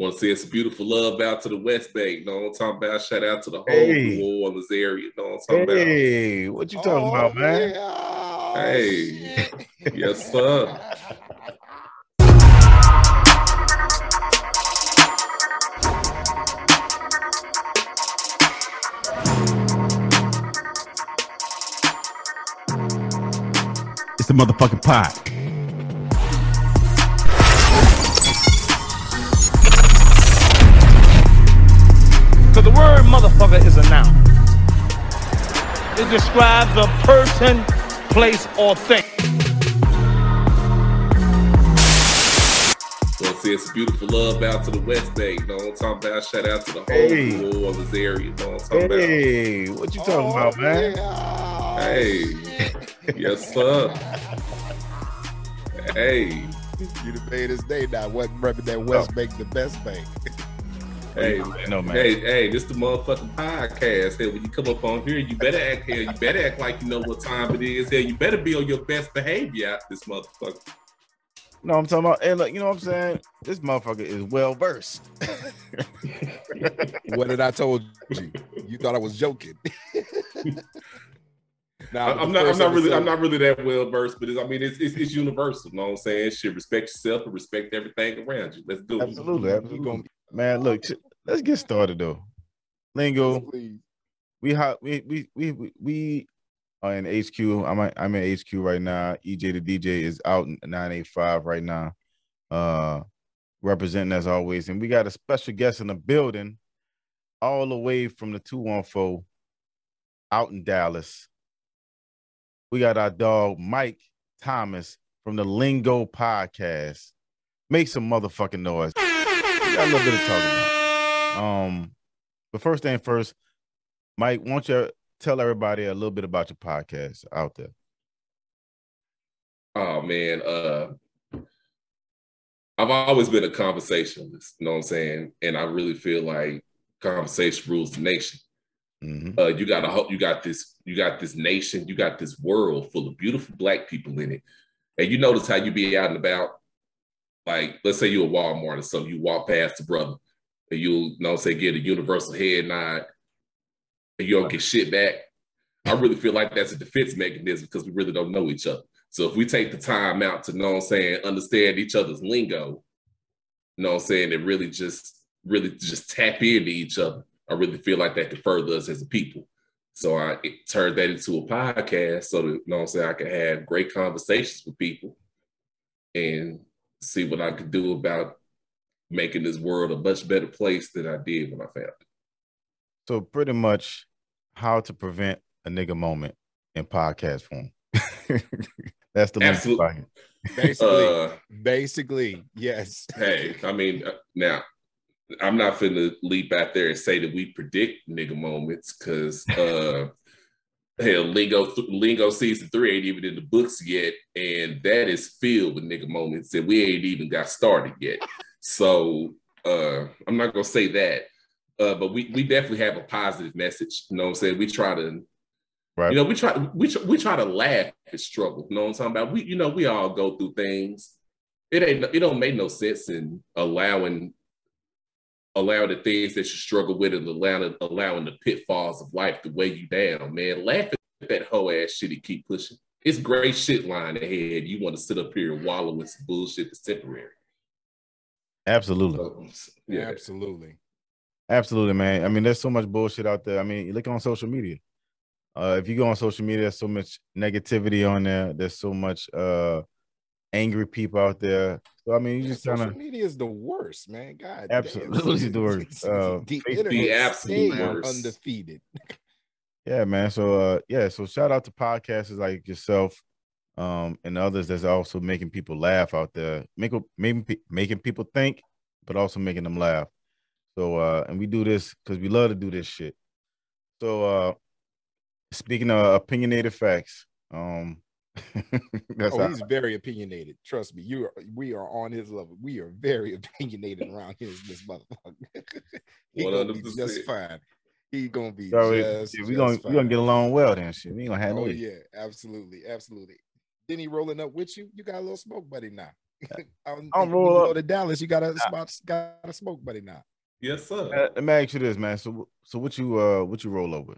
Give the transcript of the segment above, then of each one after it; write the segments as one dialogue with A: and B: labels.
A: Want to say it's a beautiful love out to the West Bank. You know what I'm talking about? Shout out to the whole
B: Hey.
A: New Orleans area. You know what I'm talking
B: Hey, what you talking oh, about, man?
C: Oh,
A: Hey.
C: shit.
A: Yes, sir.
D: It's the motherfucking pod.
E: Because the word motherfucker is a noun. It describes a person, place, or thing.
A: Want to say it's a beautiful love out to the West Bank. You know what I'm talking about? Shout out to the whole
B: Hey.
A: New Orleans area. You know what I'm talking about?
B: Hey, what you talking about,
C: Oh,
B: man?
C: yeah.
A: Hey. Yes, sir. Hey.
C: You done made his day now. What repping that West oh. Bank, the best bank.
A: Hey,
B: No, man.
A: hey, hey, this the motherfucking podcast. Hey, when you come up on here, you better act here. You better act like you know what time it is. Hey, you better be on your best behavior out this motherfucker.
B: No, I'm talking about. Hey, look, you know what I'm saying? This motherfucker is well versed.
C: what did I told you? You thought I was joking. Now,
A: I- I'm not. I'm not really. I'm not really that well versed, but it's, I mean, it's, it's it's universal. You know what I'm saying? Shit, respect yourself and respect everything around you. Let's do it.
B: Absolutely, absolutely. Man, look, ch- let's get started though. Lingo,
C: please.
B: we ha- we we we we, we are in HQ. I'm at, I'm in HQ right now. EJ the DJ is out in 985 right now, uh, representing as always, and we got a special guest in the building, all the way from the 214 out in Dallas. We got our dog Mike Thomas from the Lingo Podcast. Make some motherfucking noise. We got a little bit to talk about. Um, but first thing first, Mike, why don't you tell everybody a little bit about your podcast out there?
A: Oh man, uh I've always been a conversationalist, you know what I'm saying? And I really feel like conversation rules the nation.
B: Mhm.
A: Uh you got a you got this you got this nation, you got this world full of beautiful black people in it. And you notice how you be out and about, like let's say you're a Walmart or so, you walk past a brother and you'll you know say get a universal head nod and you don't get shit back. I really feel like that's a defense mechanism because we really don't know each other. So if we take the time out to know what I'm saying, understand each other's lingo, you know I'm saying, and really just really just tap into each other, I really feel like that could further us as a people. So I turned that into a podcast so that you know I'm saying I can have great conversations with people and see what I could do about making this world a much better place than I did when I found it.
B: So pretty much how to prevent a nigga moment in podcast form. That's the
A: Absolute-
B: Absolutely.
C: Basically,
A: Uh,
C: basically, yes.
A: hey, I mean, uh, now I'm not finna leap out there and say that we predict nigga moments because uh hell, Lingo Lingo season three ain't even in the books yet, and that is filled with nigga moments, and we ain't even got started yet. So uh I'm not gonna say that. Uh, but we we definitely have a positive message. You know what I'm saying? We try to
B: Right.
A: you know, we try we try, we try to laugh at struggle. You know what I'm talking about? We you know we all go through things. It ain't it don't make no sense in allowing allowing the things that you struggle with and allowing allowing the pitfalls of life to weigh you down. Man, laugh at that whole ass shit and keep pushing. It's great shit lying ahead. You want to sit up here and wallow in some bullshit that's temporary.
B: Absolutely.
A: So, yeah,
C: Absolutely.
B: Absolutely, man. I mean, there's so much bullshit out there. I mean, you look on social media. Uh, if you go on social media, there's so much negativity on there. There's so much uh angry people out there. So I mean, you
C: Yeah,
B: just kind
C: social
B: of
C: media is the worst, man. God,
B: Absolutely
C: damn.
B: the worst. Uh,
C: the internet
A: The absolute worst.
C: undefeated.
B: Yeah, man. So uh yeah, so shout out to podcasters like yourself um and others that's also making people laugh out there. Make making pe- making people think, but also making them laugh. So uh and we do this cuz we love to do this shit. So uh speaking of opinionated facts, um that's
C: oh,
B: how-
C: he's very opinionated. Trust me, you are. We are on his level. We are very opinionated around here. This motherfucker. he gonna be just
A: 100%.
C: fine. He gonna be
B: so we-
C: just.
B: we
C: just
B: gonna we
C: fine.
B: gonna get along well then shit. We ain't gonna have
C: Oh
B: no
C: yeah, absolutely, absolutely. Denny rolling up with you. You got a little smoke buddy now. Um,
B: I'm
C: you
B: roll
C: go
B: up.
C: to Dallas. You got a spot, got a smoke buddy now.
A: Yes, sir.
B: Uh, let me ask you this, man. So, so what you uh, what you roll over?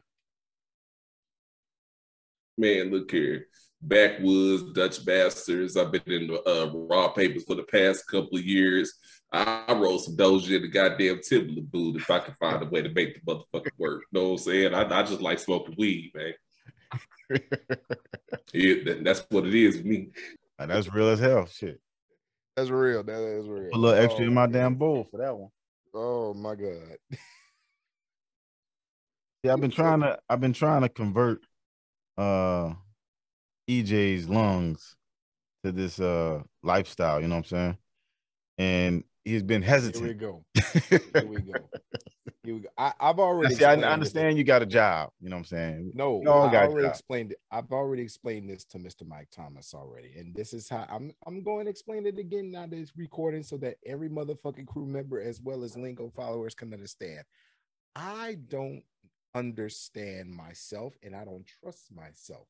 A: Man, look here. Backwoods, Dutch Bastards. I've been in the uh, raw papers for the past couple of years. I, I roll some Doja in the goddamn Timberland boot if I can find a way to make the motherfucker work. You know what I'm saying? I, I just like smoking weed, man. Yeah, that- that's what it is with me.
B: And that's real as hell. Shit.
C: That's real. That is real.
B: Put a little extra
C: Oh,
B: in my damn bowl for that one.
C: Oh my god.
B: Yeah, I've been trying to I've been trying to convert uh EJ's lungs to this uh lifestyle, you know what I'm saying? And he's been
C: Here we
B: hesitant.
C: go. Here we go. Here we go. I, I've already.
B: See, I understand you got a job, you know what I'm saying?
C: No,
B: all
C: I already explained it. I've already explained this to Mr. Mike Thomas already, and this is how I'm. I'm going to explain it again now that it's recording, so that every motherfucking Krewe member as well as Lingo followers can understand. I don't understand myself, and I don't trust myself.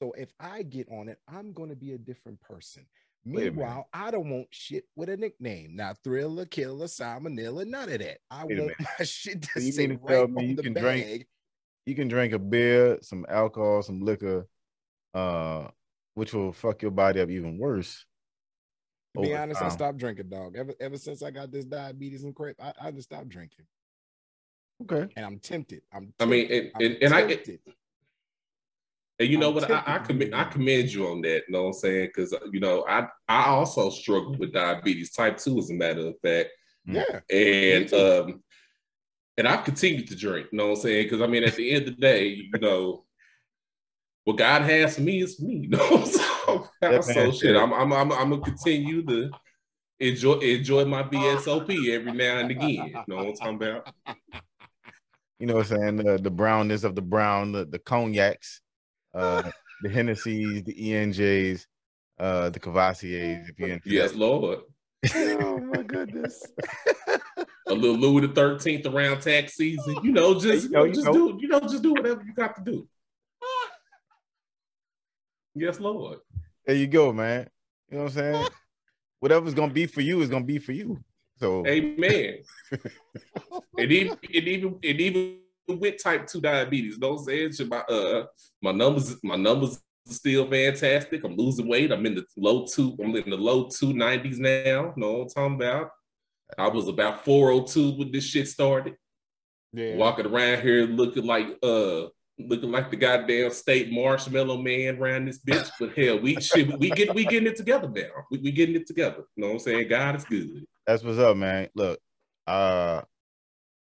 C: So if I get on it, I'm going to be a different person.
B: Wait a minute.
C: Meanwhile, I don't want shit with a nickname. Now, thriller, killer, salmonella, none of that. I
B: Wait
C: want my shit to
B: So you
C: say
B: mean to tell
C: right
B: me
C: on
B: you
C: the
B: can
C: bag.
B: drink- You can drink a beer, some alcohol, some liquor, uh, which will fuck your body up even worse.
C: To be
B: over
C: honest, I stopped drinking, dog. Ever ever since I got this diabetes and crap, I, I just stopped drinking.
B: Okay.
C: And I'm tempted. I'm
A: I mean,
C: tempted.
A: and-
C: I'm
A: and- and I-
C: tempted.
A: And you know
C: I'm
A: what? I, I commend I commend you on that. You know what I'm saying? Because you know, I I also struggle with diabetes type two, as a matter of fact.
C: Yeah.
A: And um and I've continued to drink, you know what I'm saying? Because I mean, at the end of the day, you know, what God has for me is for me, you know. so, so
B: man
A: shit, I'm I'm I'm I'm gonna continue to enjoy enjoy my VSOP every now and again. You know what I'm talking about?
B: You know what I'm saying? The, the brownness of the brown, the, the cognacs, uh, the Hennessy's, the E&Js, uh, the Courvoisiers, if you're into
A: Yes,
B: that.
A: Lord.
B: oh my goodness.
A: A little Louis the Thirteenth around tax season, you know, just
B: you know,
A: you know,
B: you
A: just
B: know.
A: do you know, just do whatever you got to do. Yes, Lord.
B: There you go, man. You know what I'm saying? Whatever's gonna be for you is gonna be for you. So
A: Amen. and even and even and even with type two diabetes, you know what I'm saying? My uh my numbers my numbers are still fantastic. I'm losing weight. I'm in the low two, I'm in the low two nineties now. Know what I'm talking about? I was about 402 when this shit started.
C: Yeah.
A: Walking around here looking like uh looking like the goddamn state marshmallow man around this bitch. But hell, we shit, we get we getting it together now. We, we getting it together. You know what I'm saying? God is good.
B: that's what's up, man. Look, uh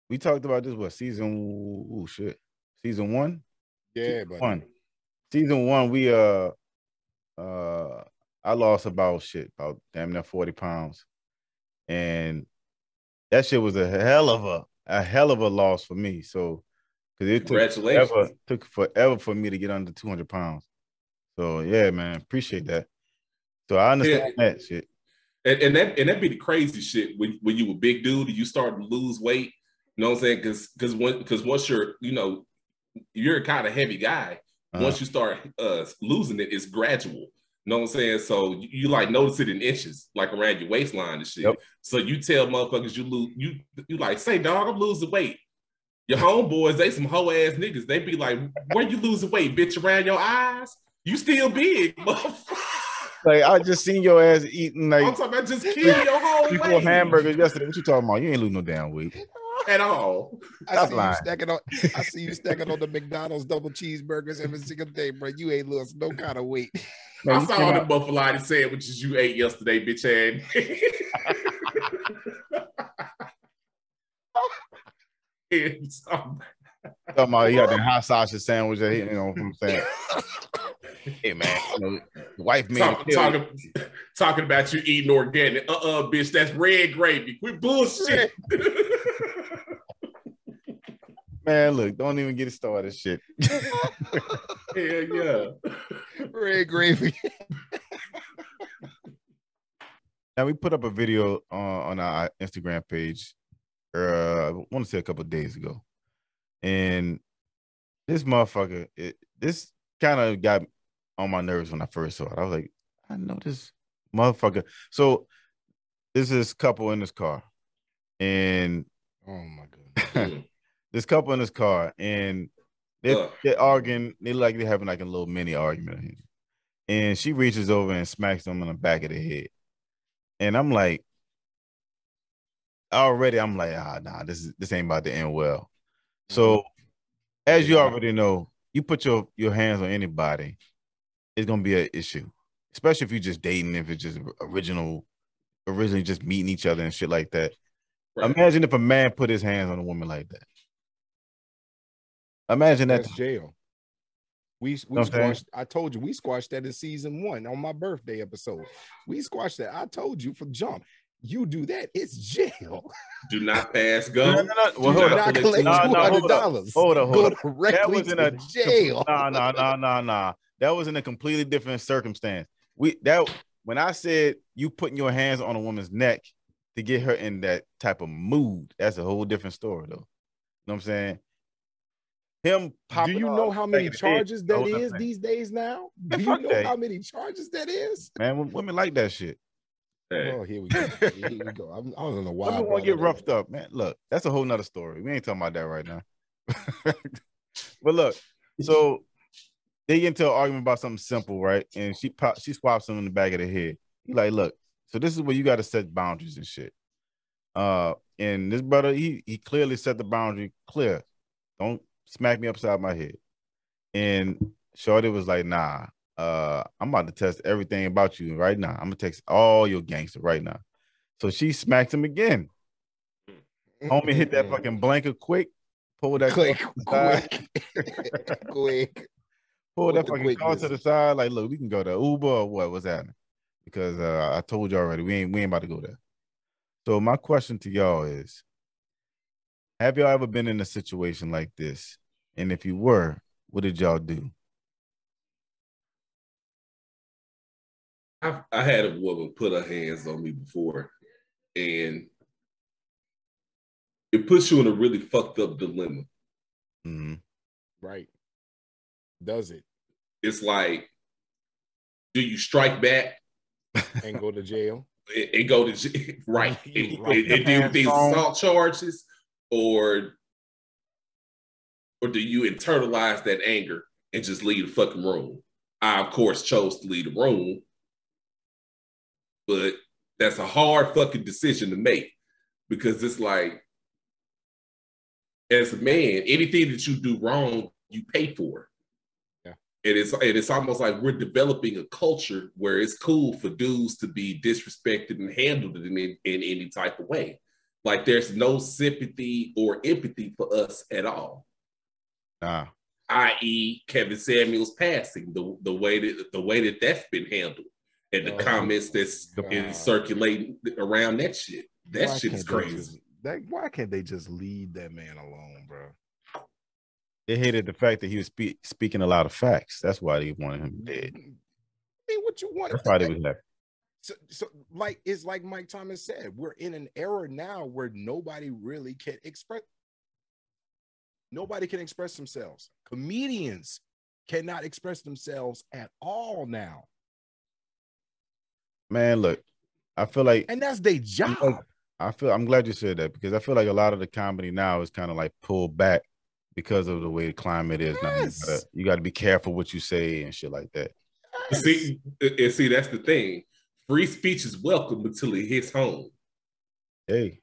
B: we talked about this what season oh shit. Season one?
C: Yeah, but
B: One. Season one, we uh uh I lost about shit, about damn near 40 pounds. And that shit was a hell of a a hell of a loss for me. So because it took
A: Congratulations.
B: forever, took forever for me to get under 200 pounds. So yeah, man, appreciate that. So I understand that shit.
A: And, and that and that be the crazy shit when, when you a big dude and you start to lose weight. You know what I'm saying? Because because because once you're you know you're a kind of heavy guy.
B: Uh-huh.
A: Once you start uh losing it, it's gradual. You know what I'm saying? So you, you like notice it in inches, like around your waistline and shit.
B: Yep.
A: So you tell motherfuckers you lose you you like say dog I'm losing weight. Your homeboys they some hoe ass niggas. They be like, where you losing weight, bitch? Around your eyes? You still big, motherfucker.
B: Like I just seen your ass eating
A: I'm
B: like
A: talking about just kill your whole
B: three, four
A: weight
B: hamburgers yesterday. What you talking about? You ain't losing no damn weight.
A: At all.
C: I
B: Stop
C: see
B: lying.
C: you stacking on. I see you stacking on the McDonald's double cheeseburgers every single day, bro. You ain't lost no kind of weight.
B: Man,
A: I
B: you
A: saw
B: came
A: the
B: out-
A: buffalo sandwiches you ate yesterday, bitch ass.
B: talking about you got that hot sausage sandwich that he- you know what I'm saying. hey man, you know, the wife made
A: Talk,
B: it kill you.
A: talking, talking about you eating organic. Uh-uh, bitch, that's red gravy. Quit bullshit.
B: Man. Look, don't even get it started. Shit.
A: Hell yeah.
C: Red gravy.
B: Now we put up a video uh, on our Instagram page. Uh, I want to say a couple of days ago, and this motherfucker, it, this kind of got on my nerves when I first saw it. I was like, I know this motherfucker. So this is a couple in this car, and
C: Oh my goodness.
B: This couple in this car, and they
A: Ugh.
B: they're arguing. They like they're having like a little mini argument, and she reaches over and smacks them on the back of the head, and I'm like, already, I'm like, ah, nah, this is this ain't about to end well. So, as you already know, you put your your hands on anybody, it's gonna be an issue, especially if you're just dating. If it's just original, originally just meeting each other and shit like that.
A: Right.
B: Imagine if a man put his hands on a woman like that. Imagine that.
C: That's jail. We we
B: Know what I'm
C: squashed. I told you we squashed that in season one on my birthday episode. We squashed that. I told you for jump. You do that, it's jail.
A: Do not pass go.
B: no, no. Well,
A: Do
B: hold
A: not
B: up.
A: collect
C: collect
B: No,
C: two
B: no, hold up.
C: dollars.
B: Hold up, hold
C: Go directly
B: That was in
C: to
B: a
C: jail.
B: No, no, no, no, no. That was in a completely different circumstance. We that when I said you putting your hands on a woman's neck to get her in that type of mood, that's a whole different story, though. You know what I'm saying? Him
C: Do
B: popping.
C: you
B: off
C: know how many
B: in the head,
C: charges that is these days now? Do you know
B: that.
C: how many charges that is?
B: Man, women like that shit.
A: Hey,
C: Oh, here we go. Here we go. I'm, I don't know why. I
B: Women want to get
C: it
B: roughed up, man. Look, that's a whole nother story. We ain't talking about that right now. but look, so they get into an argument about something simple, right? And she pop, she swaps him in the back of the head. He like, look, so this is where you got to set boundaries and shit. Uh, and this brother, he he clearly set the boundary clear. Don't smack me upside my head. And Shorty was like, nah, uh, I'm about to test everything about you right now. I'm gonna text all your gangster right now. So she smacked him again. Homie hit that fucking blanket quick, pulled that
C: quick,
B: car to the side,
C: quick, quick.
B: pulled that fucking car to the side. Like, look, we can go to Uber or what? What's happening? Because uh, I told you already, we ain't we ain't about to go there. So my question to y'all is: Have y'all ever been in a situation like this? And if you were, what did y'all do?
A: I, I had a woman put her hands on me before, and it puts you in a really fucked up dilemma.
B: Mhm.
C: Right. Does it
A: It's like, do you strike back
C: and go to jail?
A: and, and go to jail, right, and,
C: Right.
A: and- and deal with these assault charges, or or do you internalize that anger and just leave the fucking room? I of course chose to leave the room, but that's a hard fucking decision to make because it's like, as a man, anything that you do wrong, you pay for.
C: Yeah.
A: And it's and it's almost like we're developing a culture where it's cool for dudes to be disrespected and handled in, in, in any type of way. Like there's no sympathy or empathy for us at all.
B: Nah.
A: I.e., Kevin Samuels passing the the way that the way that that's been handled and the
C: Oh,
A: comments that's
C: God.
A: is circulating around that shit. That
C: Why
A: shit is crazy.
C: just- that, why can't they just leave that man alone, bro?
B: They hated the fact that he was spe- speaking a lot of facts. That's why they wanted him dead.
C: I mean, what you want?
B: That's why they was left.
C: So, so like it's like Mike Thomas said, we're in an era now where nobody really can express. Nobody can express themselves. Comedians cannot express themselves at all now,
B: Man, look, I feel like
C: and that's their job.
B: I feel I'm glad you said that because I feel like a lot of the comedy now is kind of like pulled back because of the way the climate is now. You
C: Yes.
B: gotta, you gotta be careful what you say and shit like that.
A: See, and see, that's the thing. Free speech is welcome until it hits home.
B: Hey,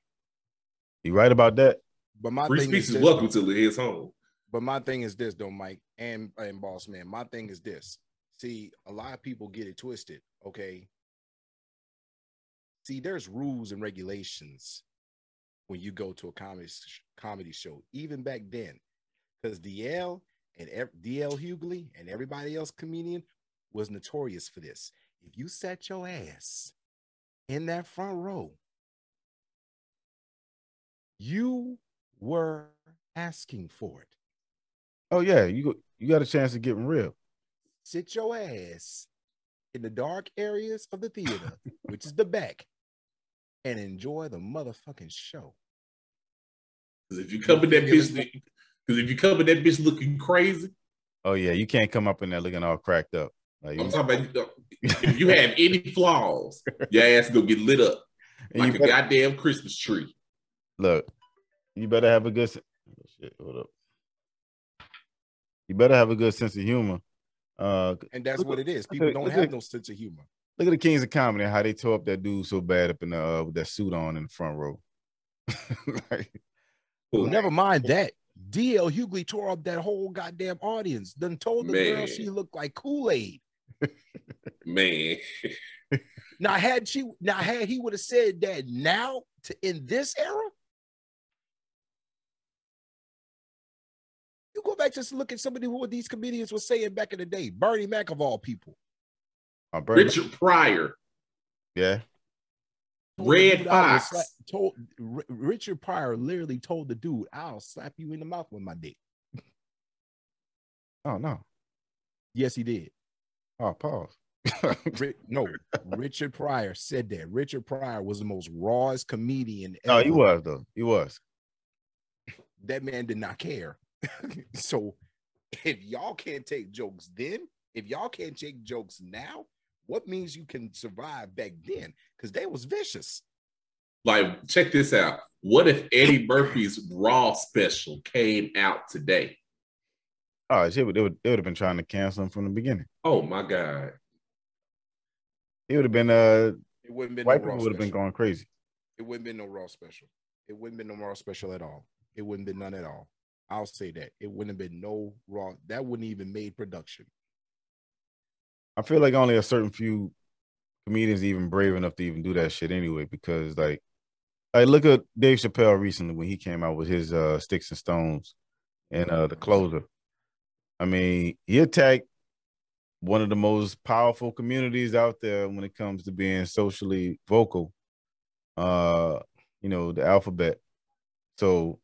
B: you right about that?
C: But my
A: Free
C: thing
A: speech
C: is
A: is
C: this,
A: welcome until it hits home.
C: But my thing is this, though, Mike and and Boss Man. My thing is this. See, a lot of people get it twisted. Okay. See, there's rules and regulations when you go to a comedy sh- comedy show. Even back then, because DL and ev- DL Hughley and everybody else comedian was notorious for this. If you sat your ass in that front row, you were asking for it.
B: Oh yeah, you you got a chance of getting real.
C: sit your ass in the dark areas of the theater, which is the back, and enjoy the motherfucking show.
A: Because if you come in that
C: feel
A: bitch, because if you come in that bitch looking crazy,
B: Oh yeah, you can't come up in there looking all cracked up. Like,
A: I'm talking about you if you have any flaws, your ass gonna get lit up
B: and
A: like
B: you
A: a
B: better-
A: goddamn Christmas tree.
B: look, you better have a good. oh, Shit, hold up. You better have a good sense of humor. Uh,
C: And that's
B: Look
C: what it is. People
B: at-
C: don't
B: look
C: have
B: at-
C: no sense of humor.
B: look at the Kings of Comedy, how they tore up that dude so bad up in the uh, with that suit on in the front row. like,
C: Well, never mind that. DL Hughley tore up that whole goddamn audience. Then told the girl she looked like Kool-Aid.
A: Man,
C: Now, had she now had he would have said that now to in this era, you go back just look at somebody who these comedians were saying back in the day. Bernie Mac of all people.
B: uh, Bernie-
A: Richard Pryor,
B: yeah,
A: Red
C: dude,
A: Fox.
C: slap-" told R- Richard Pryor literally told the dude, "I'll slap you in the mouth with my dick."
B: oh no,
C: Yes, he did.
B: Oh pause.
C: Ri- no, Richard Pryor said that. Richard Pryor was the most rawest comedian.
B: no, he was though. He was.
C: That man did not care. so if y'all can't take jokes then, if y'all can't take jokes now, what means you can survive back then? Because they was vicious.
A: like check this out. What if Eddie Murphy's Raw special came out today?
B: Oh shit, they would they would have been trying to cancel him from the beginning.
A: Oh my god.
B: It would have been uh
C: It wouldn't been
B: white
C: no
B: people would have been
C: special.
B: going crazy.
C: It wouldn't been no raw special. It wouldn't been no raw special at all. It wouldn't been none at all. I'll say that. It wouldn't have been no raw. That wouldn't even made production.
B: I feel like only a certain few comedians even brave enough to even do that shit anyway. Because like, like look at Dave Chappelle recently when he came out with his uh sticks and stones and uh the closer. I mean, he attacked one of the most powerful communities out there when it comes to being socially vocal. Uh, you know, the alphabet. So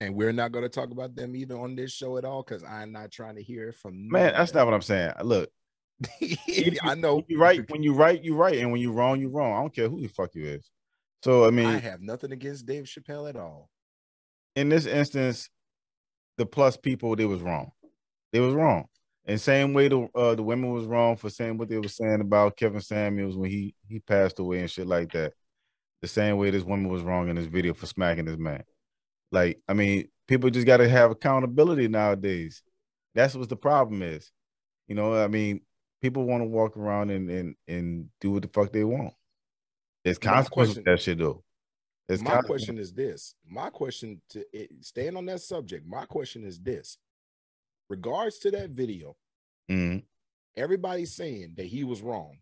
C: And we're not going to talk about them either on this show at all because I'm not trying to hear it from
B: man, that's not what I'm saying. Look,
C: I know.
B: you right when you right, you right, and when you wrong, you wrong. I don't care who the fuck you is. So I mean,
C: I have nothing against Dave Chappelle at all.
B: in this instance, the plus people they was wrong. They was wrong. And same way the uh, the women was wrong for saying what they were saying about Kevin Samuels when he he passed away and shit like that. The same way this woman was wrong in this video for smacking this man. Like, I mean, people just got to have accountability nowadays. That's what the problem is. You know, I mean, people want to walk around and and and do what the fuck they want. There's consequences to that shit though. There's
C: my
B: consequences.
C: question is this. My question to it, staying on that subject, my question is this. Regards to that video,
B: Mhm.
C: everybody's saying that he was wrong,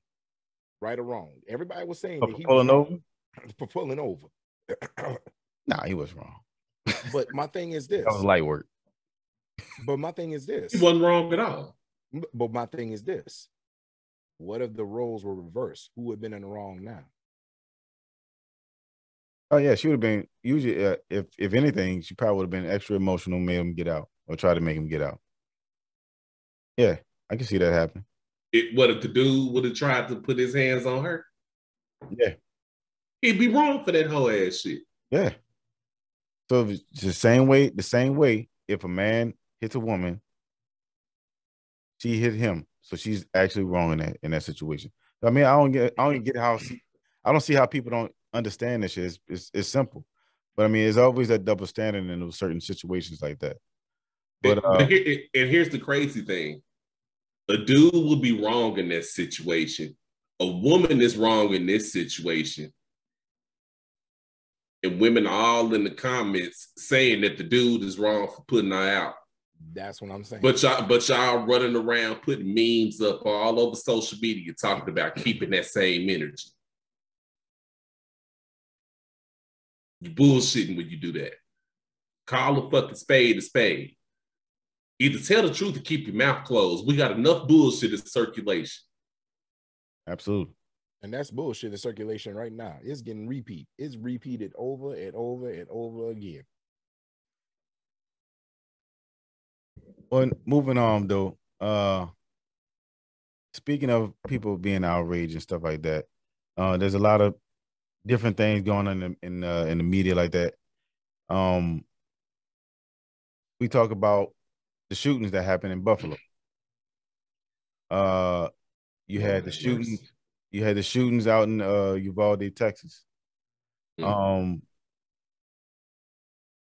C: right or wrong. Everybody was saying
B: For
C: that he
B: pulling
C: was
B: over?
C: wrong for pulling over.
B: Nah, he was wrong.
C: but my thing is this.
B: That was light work.
C: But my thing is this.
A: He wasn't wrong at all.
C: But my thing is this: what if the roles were reversed? Who would have been in the wrong now?
B: Oh yeah, she would have been usually uh, if if anything, she probably would have been extra emotional, made him get out or try to make him get out. Yeah, I can see that happen.
A: It, what if the dude would have tried to put his hands on her?
B: Yeah,
A: He'd be wrong for that whole ass shit.
B: yeah. So the same way, the same way, if a man hits a woman, she hit him, so she's actually wrong in that in that situation. I mean, I don't get, I don't get how, I don't see how people don't understand this shit. It's, it's, it's simple, but I mean, there's always that double standard in those certain situations like that. But
A: and,
B: uh,
A: but here- and here's the crazy thing: a dude would be wrong in that situation. A woman is wrong in this situation, and women all in the comments saying that the dude is wrong for putting her out.
C: That's what I'm saying.
A: But y'all, but y'all running around putting memes up all over social media talking about keeping that same energy. You bullshitting when you do that. Call a fucking spade a spade. Either tell the truth or keep your mouth closed. We got enough bullshit in circulation.
B: absolutely.
C: and that's bullshit in circulation right now. It's getting repeat. It's repeated over and over and over again.
B: Well, moving on though. Uh speaking of people being outraged and stuff like that, uh, there's a lot of different things going on in in, uh, in the media like that. Um, we talk about the shootings that happened in Buffalo. Uh, you had the shootings. You had the shootings out in uh, Uvalde, Texas.
A: Mm.
B: Um,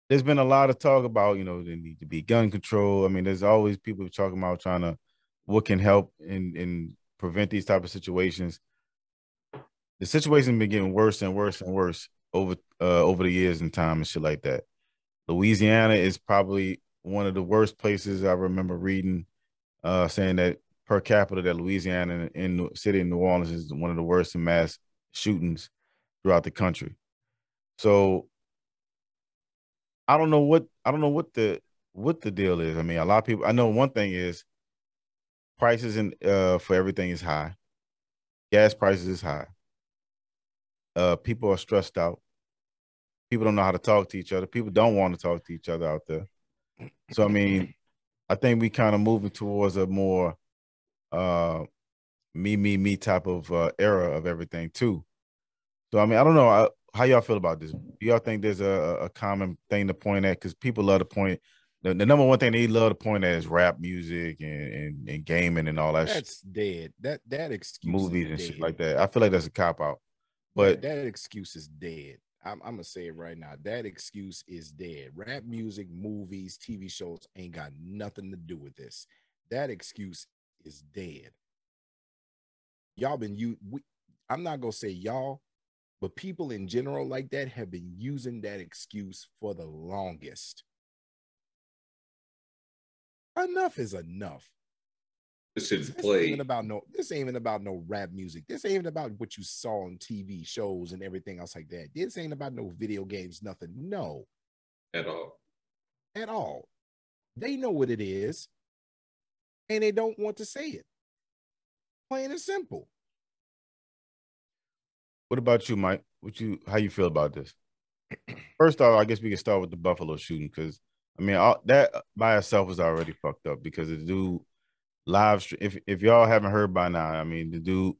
B: there's been a lot of talk about you know there need to be gun control. I mean, there's always people talking about trying to what can help and and prevent these type of situations. The situation been getting worse and worse and worse over uh over the years and time and shit like that. Louisiana is probably one of the worst places I remember reading uh saying that per capita that Louisiana in, the city of New Orleans is one of the worst in mass shootings throughout the country. So I don't know what I don't know what the what the deal is. I mean, a lot of people I know one thing is prices and uh for everything is high. Gas prices is high. Uh people are stressed out. People don't know how to talk to each other. People don't want to talk to each other out there. So I mean, I think we kind of moving towards a more uh me me me type of uh, era of everything too. So I mean, I don't know I, how y'all feel about this. Do y'all think there's a, a common thing to point at? Because people love to point. The, the number one thing they love to point at is rap music and, and, and gaming and all that shit,
C: That's dead. That that excuse.
B: movies and shit like that. I feel like that's a cop out.
C: But
B: But
C: that excuse is dead. I'm, I'm gonna say it right now. That excuse is dead. Rap music, movies, TV shows ain't got nothing to do with this. That excuse is dead. Y'all been you. We, I'm not gonna say y'all, but people in general like that have been using that excuse for the longest. Enough is enough.
A: This is
C: This ain't even about no. This ain't even about no rap music. This ain't even about what you saw on TV shows and everything else like that. This ain't about no video games. Nothing. No,
A: at all.
C: at all. They know what it is, and they don't want to say it. Plain and simple.
B: what about you, Mike? What you how you feel about this? First off, I guess we can start with the Buffalo shooting because I mean all, that by itself was already fucked up because the dude live stream. If if y'all haven't heard by now, I mean the dude,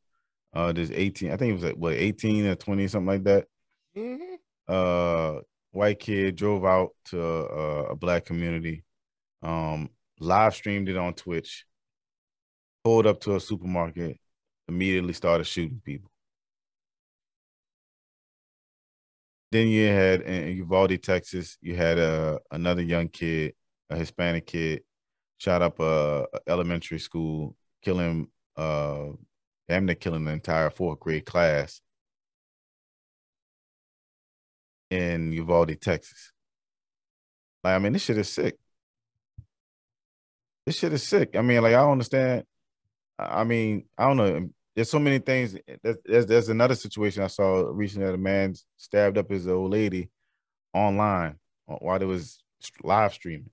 B: uh, there's 18. I think it was like what 18 or 20 something like that.
C: Mhm.
B: uh white kid drove out to uh, a black community um live streamed it on twitch pulled up to a supermarket immediately started shooting people then you had in uvalde texas you had a another young kid a hispanic kid shot up a, a elementary school killing uh damn near killing the entire fourth grade class in Uvalde, Texas. Like, I mean, this shit is sick. This shit is sick. I mean, like, I understand. I mean, I don't know. There's so many things. There's, there's, another situation I saw recently that a man stabbed up his old lady online while they was live streaming.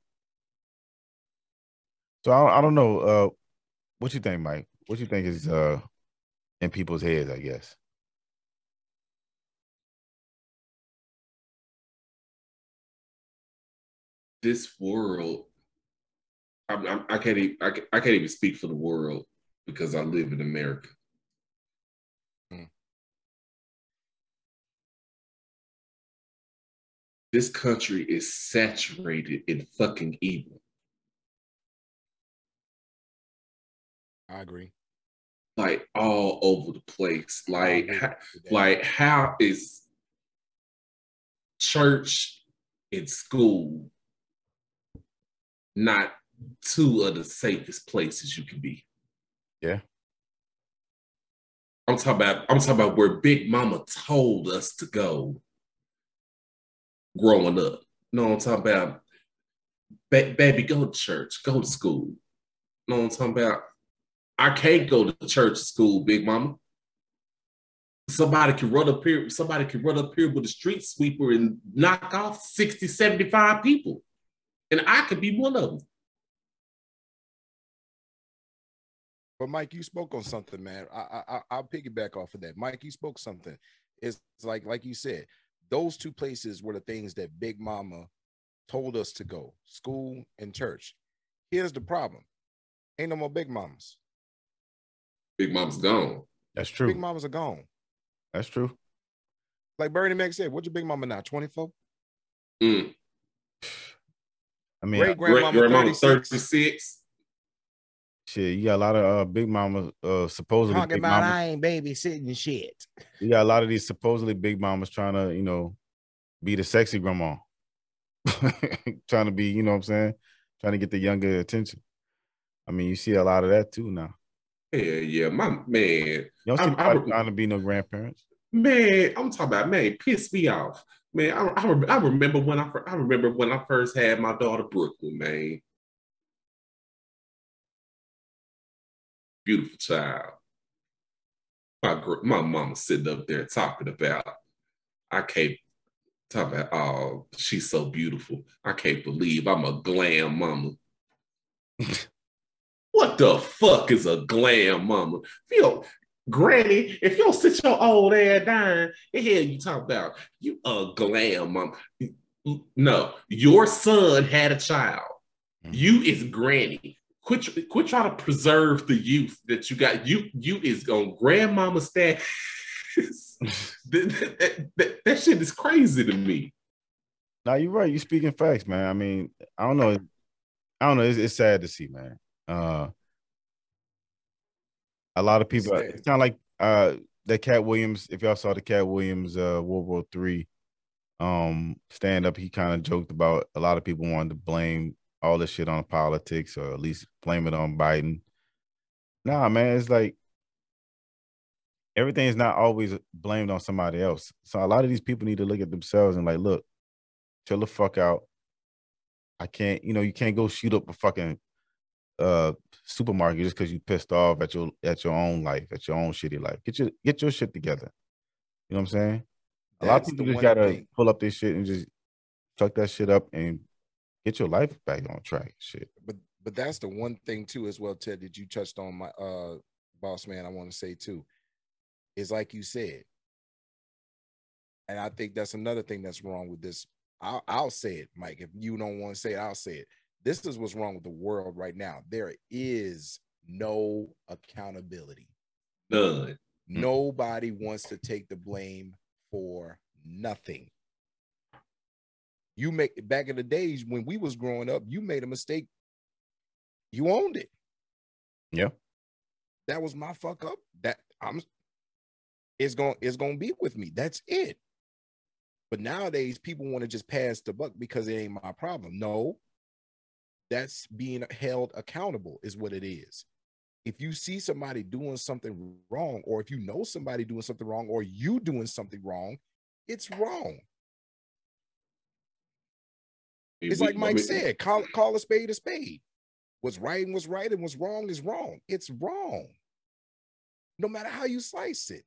B: So I, I don't know. Uh, what you think, Mike? What you think is uh in people's heads? I guess.
A: This world, I'm, I'm, I can't even, I, I can't even speak for the world because I live in America.
C: Hmm.
A: This country is saturated in fucking evil.
C: I agree.
A: like all over the place. Like,
C: agree
A: ha-
C: with that.
A: like how is church and school not two of the safest places you can be?
B: Yeah.
A: I'm talking about. I'm talking about where Big Mama told us to go growing up. You know what I'm talking about? Ba- baby, go to church, go to school. You know what I'm talking about? I can't go to church school, Big Mama. Somebody can run up here, somebody can run up here with a street sweeper and knock off 60, 75 people. And I could be one of them.
C: But Mike, you spoke on something, man. I, I I'll piggyback off of that. Mike, you spoke something. It's like like you said, those two places were the things that Big Mama told us to go: school and church. Here's the problem: ain't no more Big Mamas.
A: Big Mama's gone.
B: That's true.
C: Big Mamas are gone.
B: That's true.
C: Like Bernie Mac said, what's your Big Mama now? Twenty four.
A: Mm.
B: I mean,
C: Great
A: Great
C: grandmama
A: grandmama
C: 36.
A: 36.
B: shit, you got a lot of uh, big mamas, uh, supposedly
C: Talking
B: big
C: about
B: mamas.
C: I ain't babysitting shit.
B: You got a lot of these supposedly big mamas trying to, you know, be the sexy grandma. trying to be, you know what I'm saying? Trying to get the younger attention. I mean, you see a lot of that too now.
A: Yeah, yeah, my man,
B: You don't see
A: I-
B: trying to be no grandparents.
A: man. I'm talking about man, piss me off, man. I, I, I remember when I I remember when I first had my daughter Brooklyn, man. Beautiful child. My my mama sitting up there talking about. I can't talk about. Oh, she's so beautiful. I can't believe I'm a glam mama. What the fuck is a glam mama? Yo, granny, if you don't sit your old ass down, the hell you talk about? You a glam mama. No, your son had a child. Mm-hmm. You is granny. Quit, quit trying to preserve the youth that you got. You, you is on grandmama status. that, that- that- that shit is crazy to me.
B: Now you're right. You're speaking facts, man. I mean, I don't know. I don't know. It's, it's sad to see, man. Uh, a lot of people. It's kind of like uh that Katt Williams. If y'all saw the Katt Williams uh World War Three um stand up, he kind of joked about a lot of people wanted to blame all this shit on politics or at least blame it on Biden. Nah, man, it's like everything is not always blamed on somebody else. So a lot of these people need to look at themselves and like, look, chill the fuck out. I can't, you know, you can't go shoot up a fucking uh supermarket just because you pissed off at your at your own life, at your own shitty life. Get your get your shit together. You know what I'm saying? A lot of people just gotta
C: thing.
B: pull up their shit and just fuck that shit up and get your life back on track. Shit.
C: but but that's the one thing too as well ted that you touched on my uh boss man i want to say too is like you said and i think that's another thing that's wrong with this i'll, I'll say it mike if you don't want to say it i'll say it this is what's wrong with the world right now. There is no accountability.
A: None. Mm.
C: nobody wants to take the blame for nothing. You make back in the days when we was growing up you made a mistake. You owned it.
B: Yeah.
C: that was my fuck up. That i'm it's gonna it's going to be with me. That's it. But nowadays people want to just pass the buck because it ain't my problem. No that's being held accountable is what it is. If you see somebody doing something wrong or if you know somebody doing something wrong or you doing something wrong it's wrong. It's like mike said call, call a spade a spade. What's right and what's right and what's wrong is wrong. It's wrong. No matter how you slice it.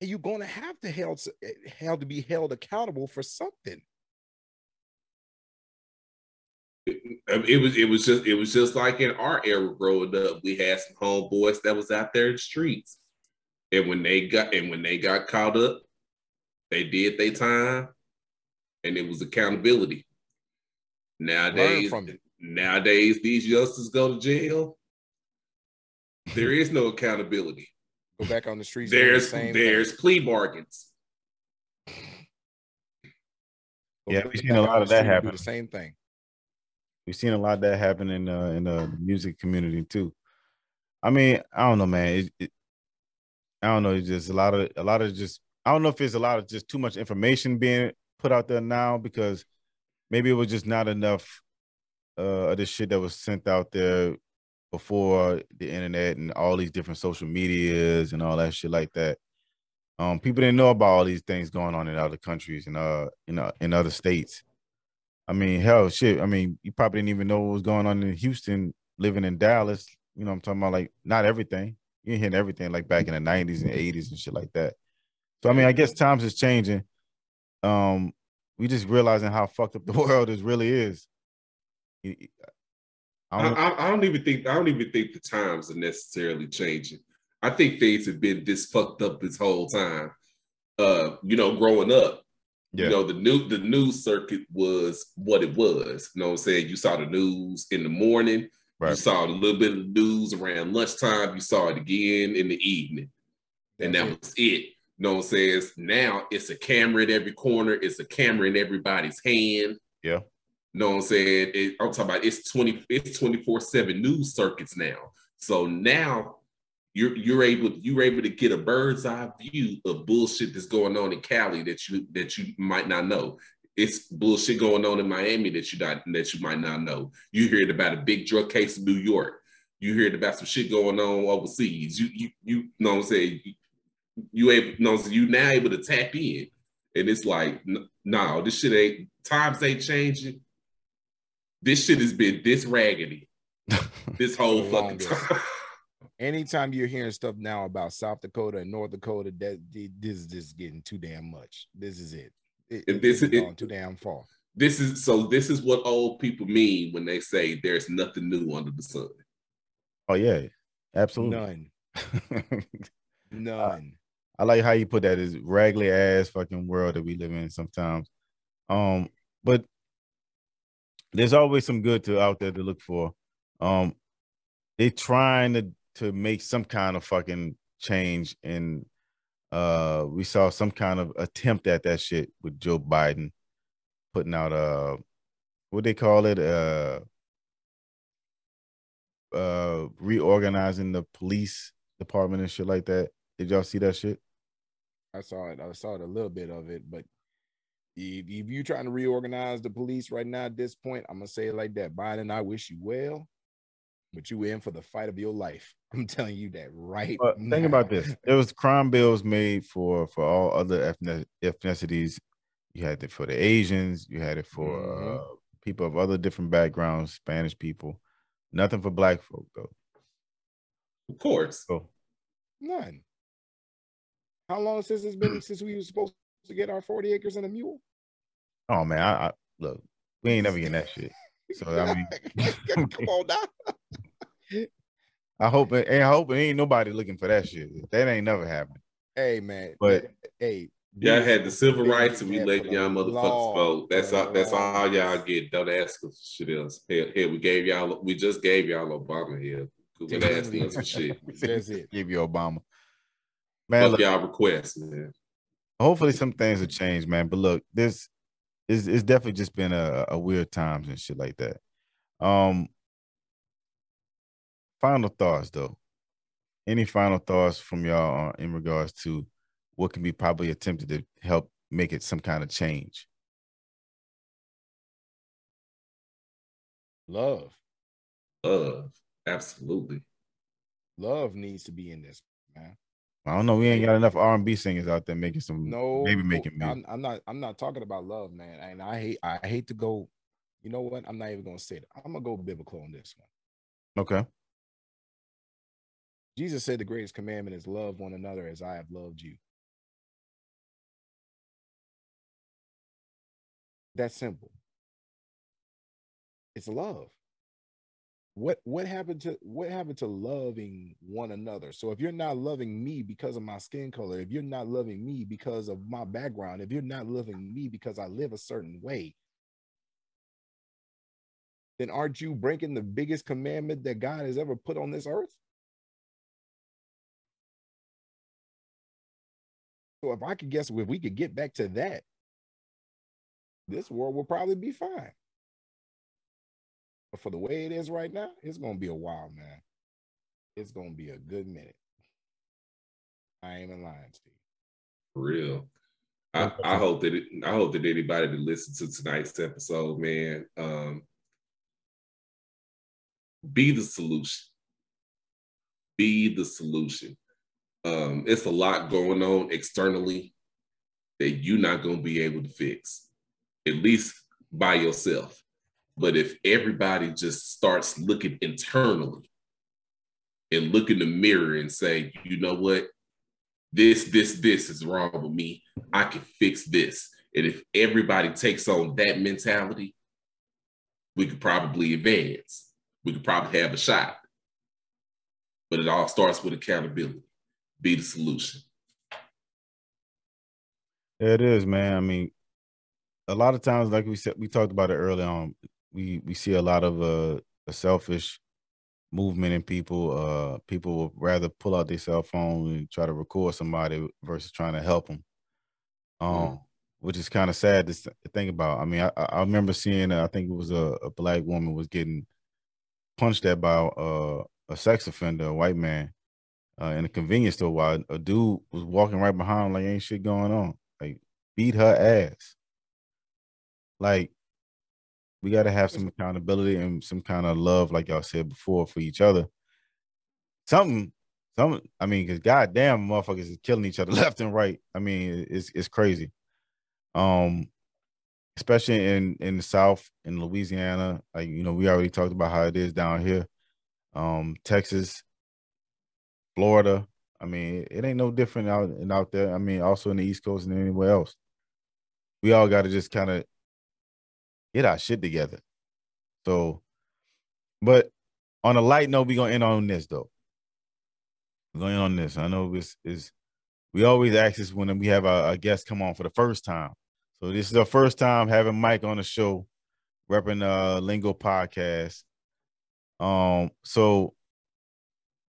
C: And you're going to have to held eh, held to be held accountable for something
A: It was it was just it was just like in our era growing up. We had some homeboys that was out there in the streets, and when they got and when they got caught up, they did their time, and it was accountability. Nowadays,
C: from it.
A: nowadays these youngsters go to jail. There is no accountability.
C: go back on the streets doing the
A: There's
C: same
A: there's
C: thing.
A: plea bargains.
C: Go
B: Yeah, we've seen a lot of that
C: street and do
B: happen.
C: the same thing
B: We've seen a lot of that happen in uh in the music community too. I mean, I don't know, man. It, it, I don't know. It's just a lot of a lot of just. I don't know if it's a lot of just too much information being put out there now because maybe it was just not enough uh of the shit that was sent out there before the internet and all these different social medias and all that shit like that. Um, people didn't know about all these things going on in other countries and uh, you know, in other states. I mean, hell, shit. I mean, you probably didn't even know what was going on in Houston, living in Dallas. You know, what I'm talking about like not everything. You ain't hitting everything like back in the 90s and 80s and shit like that. So I mean, I guess times is changing. Um, we just realizing how fucked up the world is really is. I
A: I,
B: don't.
A: I, I don't even think I don't even think the times are necessarily changing. I think things have been this fucked up this whole time. Uh, you know, growing up,
B: Yeah.
A: you know, the new the news circuit was what it was. You know what I'm saying? You saw the news in the morning, you saw a little bit of the news around lunchtime, you saw it again in the evening, and that was it. You know what I'm saying? Now it's a camera in every corner, it's a camera in everybody's hand.
B: Yeah.
A: You know what I'm saying? It, I'm talking about it's 20, it's 24-7 news circuits now. So now you're you're able you're able to get a bird's eye view of bullshit that's going on in Cali that you that you might not know. It's bullshit going on in Miami that you not that you might not know. You heard about a big drug case in New York. You heard about some shit going on overseas. You you you know what I'm saying? You, you able you know you now able to tap in, and it's like no, nah, this shit ain't times ain't changing. This shit has been this raggedy this whole fucking time.
C: Anytime you're hearing stuff now about South Dakota and North Dakota, that this is just getting too damn much. This is it. it it-
A: this
C: it's
A: is- it-
C: too damn far.
A: this is so this is what old people mean when they say there's nothing new under the sun.
B: Oh yeah, absolutely.
C: None. None.
B: I like how you put that is raggedy ass fucking world that we live in sometimes. Um, but there's always some good to out there to look for. Um, they're trying to to make some kind of fucking change, and uh, we saw some kind of attempt at that shit with Joe Biden putting out uh what they call it uh uh reorganizing the police department and shit like that. Did y'all see that shit?
C: I saw it. I saw it a little bit of it, but if, if you're trying to reorganize the police right now at this point, I'm gonna say it like that. Biden, I wish you well, but you in for the fight of your life. I'm telling you that right.
B: But think about this: there was crime bills made for for all other ethnic, ethnicities. You had it for the Asians. You had it for
C: Mhm.
B: uh, people of other different backgrounds, Spanish people. Nothing for black folk though.
A: Of course.
B: So
C: None. How long since it's been since we were supposed to get our 40 acres and a mule?
B: oh man, I, I look, we ain't never getting that shit. So I mean,
C: come on now.
B: I hope it, and I hope it ain't nobody looking for that shit. That ain't never happened.
C: Hey man,
B: But-
C: hey,
A: Y'all had the civil rights and we
C: there
A: let y'all motherfuckers
C: long-
A: vote. That's all that's all y'all get. Don't ask us for shit else. Here, here we gave y'all we just gave y'all Obama here. Quit asking us for shit.
C: That's it.
B: Give you Obama. Man, look,
A: y'all requests, man.
B: hopefully some things will change, man. But look, this is it's definitely just been a, a weird times and shit like that. Um final thoughts though. Any final thoughts from y'all in regards to what can be probably attempted to help make it some kind of change?
C: Love.
A: Love. Absolutely.
C: Love needs to be in this, man.
B: I don't know. We ain't got enough R and B singers out there making some
C: No,
B: maybe making music.
C: I'm, I'm not. I'm not talking about love, man. And I hate. I hate to go. You know what? I'm not even gonna say it. I'm gonna go biblical on this one.
B: Okay.
C: Jesus said the greatest commandment is love one another as I have loved you. That's simple. It's love. What what happened to what happened to loving one another? So if you're not loving me because of my skin color, if you're not loving me because of my background, if you're not loving me because I live a certain way, then aren't you breaking the biggest commandment that God has ever put on this earth? So if I could guess, if we could get back to that, this world will probably be fine. But for the way it is right now, it's gonna be a while, man. It's gonna be a good minute. I ain't lying to you.
A: For real. I, I hope that it, I hope that anybody that listens to tonight's episode, man, um, be the solution. Be the solution. Um, it's a lot going on externally that you're not going to be able to fix, at least by yourself. But if everybody just starts looking internally and look in the mirror and say, you know what, this, this, this is wrong with me. I can fix this. And if everybody takes on that mentality, we could probably advance. We could probably have a shot. But it all starts with accountability. Be the solution.
B: Yeah, it is, man. I mean, a lot of times, like we said, we talked about it early on. We we see a lot of uh, a selfish movement in people. Uh, people will rather pull out their cell phone and try to record somebody versus trying to help them. Um, which is kind of sad to think about. I mean, I, I I remember seeing, uh, I think it was a, a black woman was getting punched at by uh, a sex offender, a white man, uh, in a convenience store while a dude was walking right behind like ain't shit going on. Like beat her ass. Like we got to have some accountability and some kind of love, like y'all said before, for each other. Something, some. I mean, because goddamn, motherfuckers is killing each other left and right. I mean, it's it's crazy. Um, especially in in the South, in Louisiana. Like you know, we already talked about how it is down here. Um, Texas, Florida. I mean, it ain't no different out and out there. I mean, also in the East Coast and anywhere else. We all got to just kind of get our shit together. So, but on a light note, we gonna end on this though. We're going on this. I know this is we always ask this when we have a, our guests come on for the first time. So this is our first time having Mike on the show, repping uh Lingo Podcast. Um, so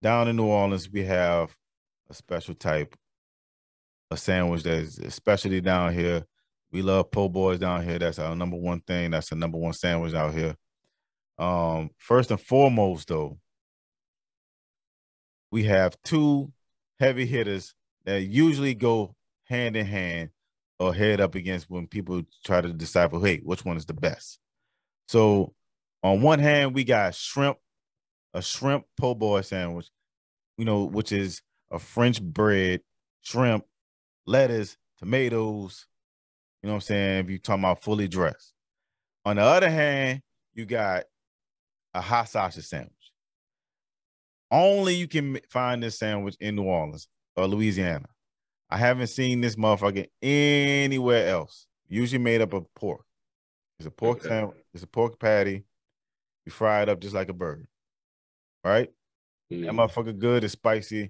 B: down in New Orleans, we have a special type of sandwich that is especially down here. We love po' boys down here. That's our number one thing. That's the number one sandwich out here. Um, first and foremost, though, we have two heavy hitters that usually go hand in hand or head up against when people try to decipher, hey, which one is the best. So on one hand, we got shrimp, a shrimp po' boy sandwich, you know, which is a French bread, shrimp, lettuce, tomatoes, you know what I'm saying? If you're talking about fully dressed. On the other hand, you got a hot sausage sandwich. Only you can find this sandwich in New Orleans or Louisiana. I haven't seen this motherfucker anywhere else. Usually made up of pork. It's a pork
A: Okay.
B: sandwich. It's a pork patty. You fry it up just like a burger. Right? That
A: Mm.
B: motherfucker good. It's spicy. You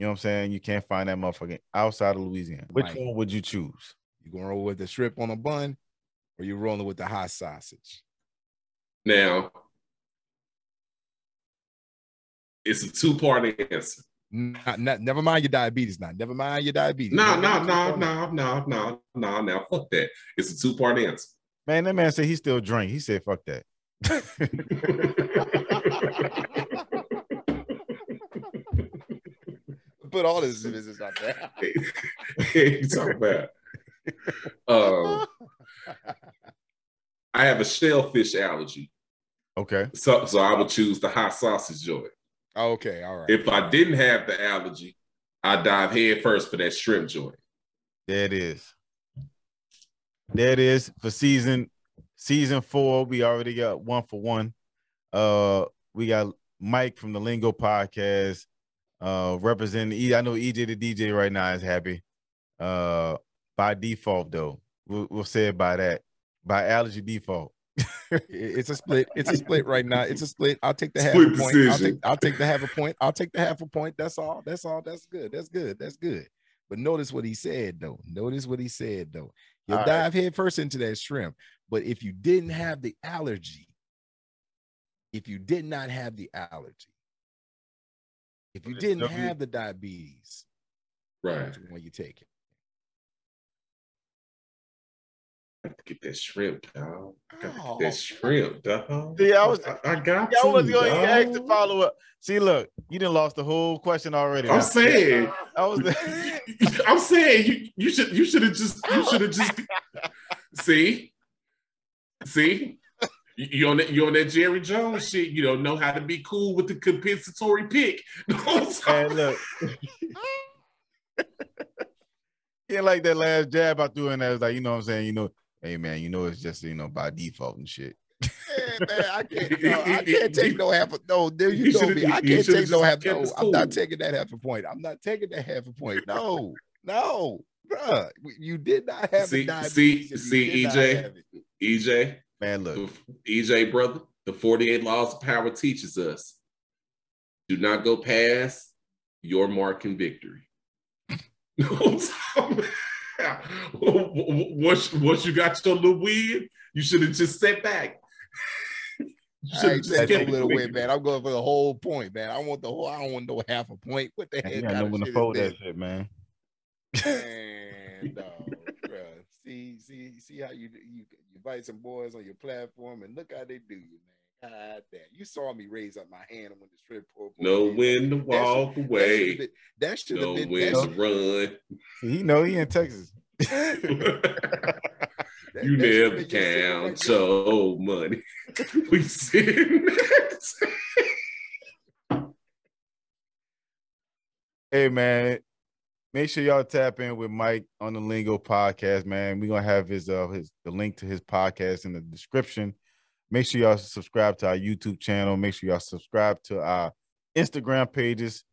B: know what I'm saying? You can't find that motherfucker outside of Louisiana. Which
C: Right.
B: one would you choose?
C: You gonna roll with the shrimp on a bun, or you rolling with the hot sausage?
A: Now, it's a two part answer.
C: Not, not, never mind your diabetes. Now, never mind your diabetes.
A: No,
C: Never
A: no,
C: mind
A: no,
C: your-
A: no, no, no, no, no. Fuck that. It's a two part answer.
B: Man, that man said he still drink. He said, fuck that.
C: Put all this business out there.
A: you talking about? Um, I have a shellfish allergy,
B: okay.
A: so so I would choose the hot sausage joint.
C: okay, all right.
A: If I didn't have the allergy, I'd dive head first for that shrimp joint.
B: There it is. There it is for season season four. We already got one for one. Uh, we got Mike from the Lingo Podcast, uh, representing. E- I know EJ the DJ right now is happy. Uh, by default though, we'll, we'll say it by that. By allergy default.
C: It's a split. It's a split right now. It's a split. I'll take the half
A: Split
C: a point. I'll take, I'll take the half a point. I'll take the half a point. That's all. That's all. That's good. That's good. That's good. But notice what he said though. Notice what he said though. You'll
B: All right.
C: dive head first into that shrimp. But if you didn't have the allergy, if you did not have the allergy, if you didn't
B: still-
C: have the diabetes,
A: Right.
C: which one you taking?
A: I have to get that shrimp, dog. I
C: Oh.
A: get that oh. shrimp, dog.
B: See, I was-
A: I, I got
B: Y'all was going to ask the follow up. See, look, you didn't lost the whole question already.
A: I'm saying,
B: I was
A: I'm saying you you should you should have just you should have just see see you, you on that you on that Jerry Jones shit. You don't know how to be cool with the compensatory pick.
B: And look, yeah, like that last jab I threw in there. was like, you know what I'm saying? You know, hey man, you know it's just you know by default and shit.
C: Man, man, I can't, no, I can't take no half a no. There you,
A: You
C: know
A: should've-
C: me. I can't take no half.
A: kept
C: No,
A: it
C: I'm not taking that half a point. I'm not taking that half a point. No, no, bruh. You did not have
A: See-
C: diabetes.
A: see- see, EJ? EJ,
B: Man, look,
A: EJ brother, the 48 laws of power teaches us do not go past your mark and victory. You know what I'm talking about? once, once you got your little win, you should have just sat back. You
C: I
A: shoulda
C: ain't
A: just
C: taking
A: kept
C: no little win, man. I'm going for the whole point, man. I want the whole. I don't want no half a point. What the
B: man,
C: heck?
B: you gotta know
C: kind of
B: to fold that shit, man.
C: this? Man, no, bruh. See, see, see how you you you invite some boys on your platform and look how they do you, man. God damn. You saw me raise up my hand when the strip club.
A: Know when to walk away.
C: That should have
A: Know
C: been.
A: when to run.
B: He know he in Texas.
C: should-
A: you never
C: have been your
A: count
C: shit right
A: your money. we see sitting.
B: Hey man, make sure y'all tap in with Mike on the Lingo podcast, man. We're gonna have his uh his the link to his podcast in the description. Make sure y'all subscribe to our YouTube channel. Make sure y'all subscribe to our Instagram pages.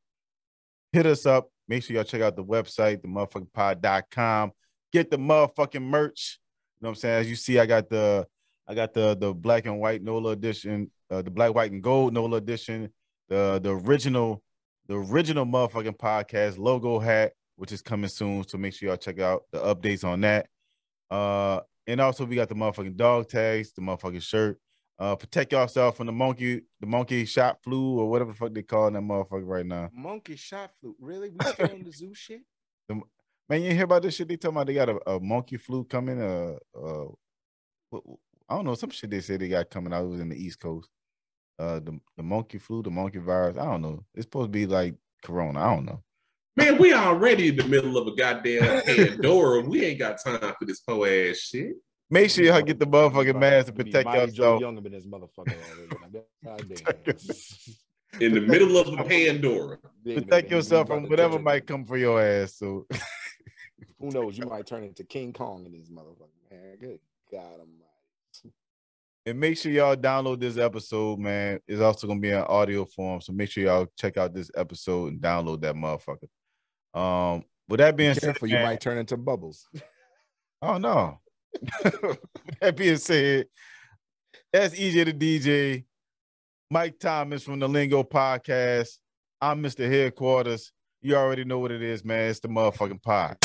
B: Hit us up. Make sure y'all check out the website, the motherfucking pod.com. Get the motherfucking merch. You know what I'm saying? As you see, I got the I got the the black and white NOLA edition, uh, the black, white, and gold NOLA edition, the the original the original motherfucking podcast logo hat, which is coming soon. So make sure y'all check out the updates on that. Uh, and also we got the motherfucking dog tags, the motherfucking shirt. Uh, protect yourself from the monkey, the monkey shot flu or whatever the fuck they call that motherfucker right now.
C: Monkey shot flu. Really? We still on the zoo shit?
B: Man, you hear about this shit? They talking about they got a, a monkey flu coming. Uh, uh, I don't know some shit they said they got coming out. It was in the East Coast. Uh, the the monkey flu, the monkey virus. I don't know. It's supposed to be like Corona. I don't know.
A: Man, we already in the middle of a goddamn Pandora. We ain't got time for this whole ass shit.
B: Make sure y'all get the motherfucking mask to
C: We
B: protect
C: Mighty Joe
B: yourself.
C: Young up in this motherfucker already.
A: In the middle of a Pandora.
B: Protect yourself from whatever might come for your ass. So
C: Who knows? You might turn into King Kong in this motherfucker, man. Good God Almighty.
B: and make sure y'all download this episode, man. It's also gonna be in audio form. So make sure y'all check out this episode and download that motherfucker. Um, with that being
C: Be
B: said,
C: careful, you might turn into bubbles.
B: Oh no. That being said, that's EJ the DJ, Mike Thomas from the Lingo Podcast. I'm Mr. Headquarters. You already know what it is, man. It's the motherfucking pod.